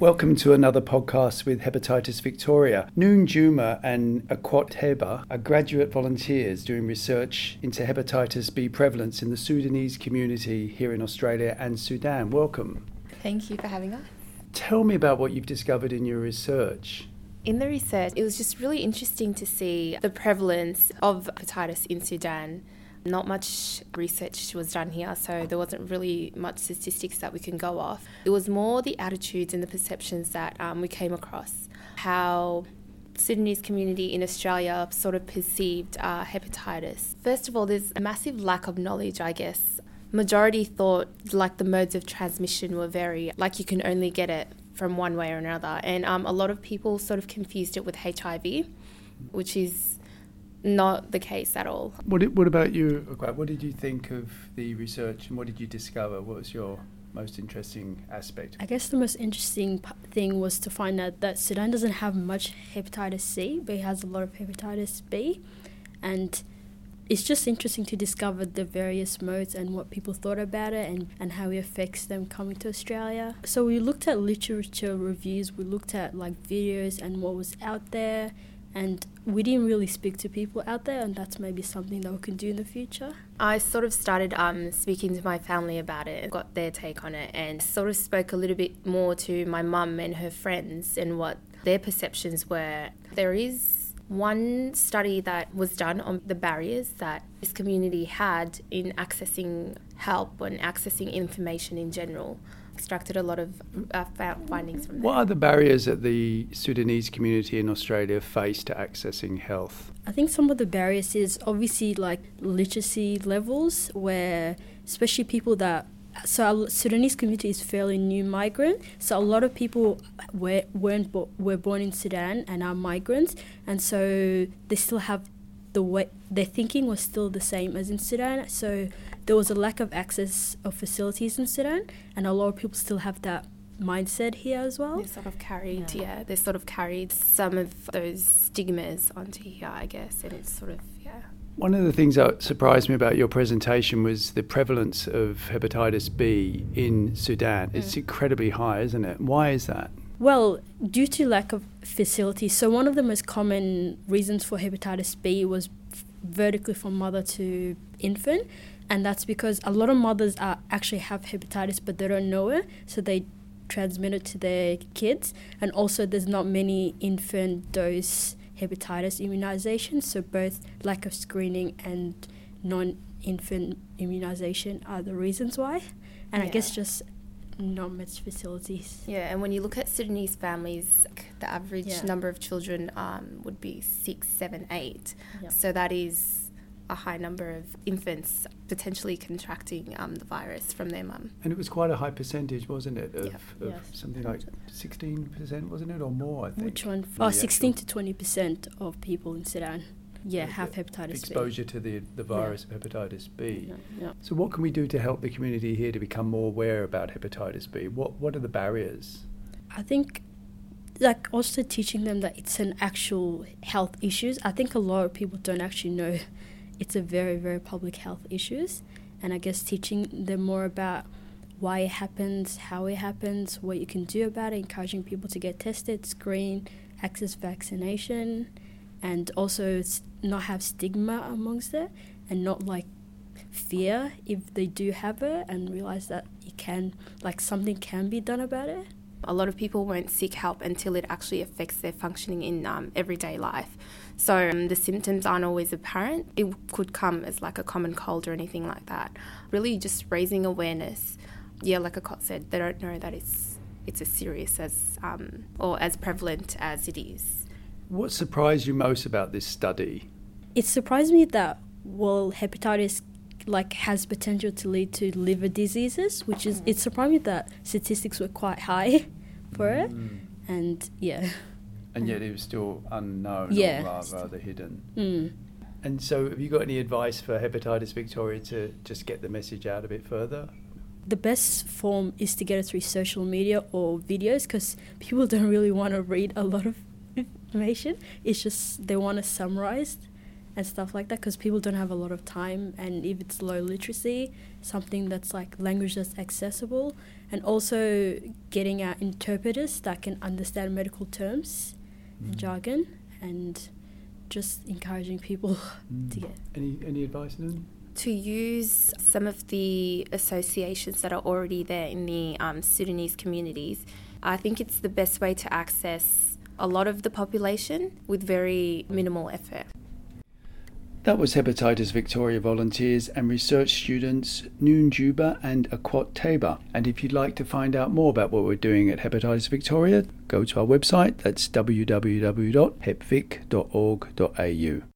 Welcome to another podcast with Hepatitis Victoria. Noon Juma and Akwat Heba are graduate volunteers doing research into hepatitis B prevalence in the Sudanese community here in Australia and Sudan. Welcome. Thank you for having us. Tell me about what you've discovered in your research. In the research, it was just really interesting to see the prevalence of hepatitis in Sudan not much research was done here, so there wasn't really much statistics that we can go off. It was more the attitudes and the perceptions that um, we came across, how Sudanese community in Australia sort of perceived uh, hepatitis. First of all, there's a massive lack of knowledge, I guess. Majority thought like the modes of transmission were very like you can only get it from one way or another, and um, a lot of people sort of confused it with HIV, which is not the case at all. What, what about you, What did you think of the research and what did you discover? What was your most interesting aspect? I guess the most interesting thing was to find out that Sudan doesn't have much hepatitis C, but it has a lot of hepatitis B. And it's just interesting to discover the various modes and what people thought about it and, and how it affects them coming to Australia. So we looked at literature reviews, we looked at like videos and what was out there and we didn't really speak to people out there and that's maybe something that we can do in the future. I sort of started um, speaking to my family about it got their take on it and sort of spoke a little bit more to my mum and her friends and what their perceptions were. There is one study that was done on the barriers that this community had in accessing help and accessing information in general extracted a lot of uh, findings from that. What are the barriers that the Sudanese community in Australia face to accessing health? I think some of the barriers is obviously like literacy levels, where especially people that so our Sudanese community is fairly new migrant. So a lot of people were weren't bo- were born in Sudan and are migrants, and so they still have the way their thinking was still the same as in Sudan. So there was a lack of access of facilities in Sudan, and a lot of people still have that mindset here as well. They sort of carried, yeah. yeah, they sort of carried some of those stigmas onto here, I guess, and it's sort of, yeah. One of the things that surprised me about your presentation was the prevalence of hepatitis B in Sudan. Mm. It's incredibly high, isn't it? Why is that? Well, due to lack of facilities. So one of the most common reasons for hepatitis B was vertically from mother to infant and that's because a lot of mothers are actually have hepatitis but they don't know it so they transmit it to their kids and also there's not many infant dose hepatitis immunizations so both lack of screening and non-infant immunization are the reasons why and yeah. i guess just not much facilities. Yeah, and when you look at Sudanese families, the average yeah. number of children um, would be six, seven, eight. Yeah. So that is a high number of infants potentially contracting um, the virus from their mum. And it was quite a high percentage, wasn't it? Of, of yes. something like 16%, wasn't it, or more, I think? Which one? Oh, 16 to 20% of people in Sudan. Yeah, have hepatitis exposure B. to the, the virus yeah. of hepatitis B. Yeah, yeah. So, what can we do to help the community here to become more aware about hepatitis B? What What are the barriers? I think like also teaching them that it's an actual health issues. I think a lot of people don't actually know it's a very very public health issues and i guess teaching them more about why it happens how it happens what you can do about it encouraging people to get tested screen access vaccination and also not have stigma amongst it and not like fear if they do have it and realize that it can like something can be done about it a lot of people won't seek help until it actually affects their functioning in um, everyday life so um, the symptoms aren't always apparent. It could come as like a common cold or anything like that. Really just raising awareness. Yeah, like Akwat said, they don't know that it's it's as serious as um, or as prevalent as it is. What surprised you most about this study? It surprised me that well, hepatitis like has potential to lead to liver diseases, which is it surprised me that statistics were quite high for it, mm. and yeah. And yet it was still unknown yeah. or rather hidden. Mm. And so, have you got any advice for Hepatitis Victoria to just get the message out a bit further? The best form is to get it through social media or videos because people don't really want to read a lot of information. It's just they want to summarize and stuff like that because people don't have a lot of time and if it's low literacy something that's like language that's accessible and also getting our interpreters that can understand medical terms mm. and jargon and just encouraging people mm. to get any any advice Noon? to use some of the associations that are already there in the um, Sudanese communities I think it's the best way to access a lot of the population with very minimal effort. That was Hepatitis Victoria volunteers and research students Noon Juba and Akwat Tabor. And if you'd like to find out more about what we're doing at Hepatitis Victoria, go to our website, that's www.hepvic.org.au.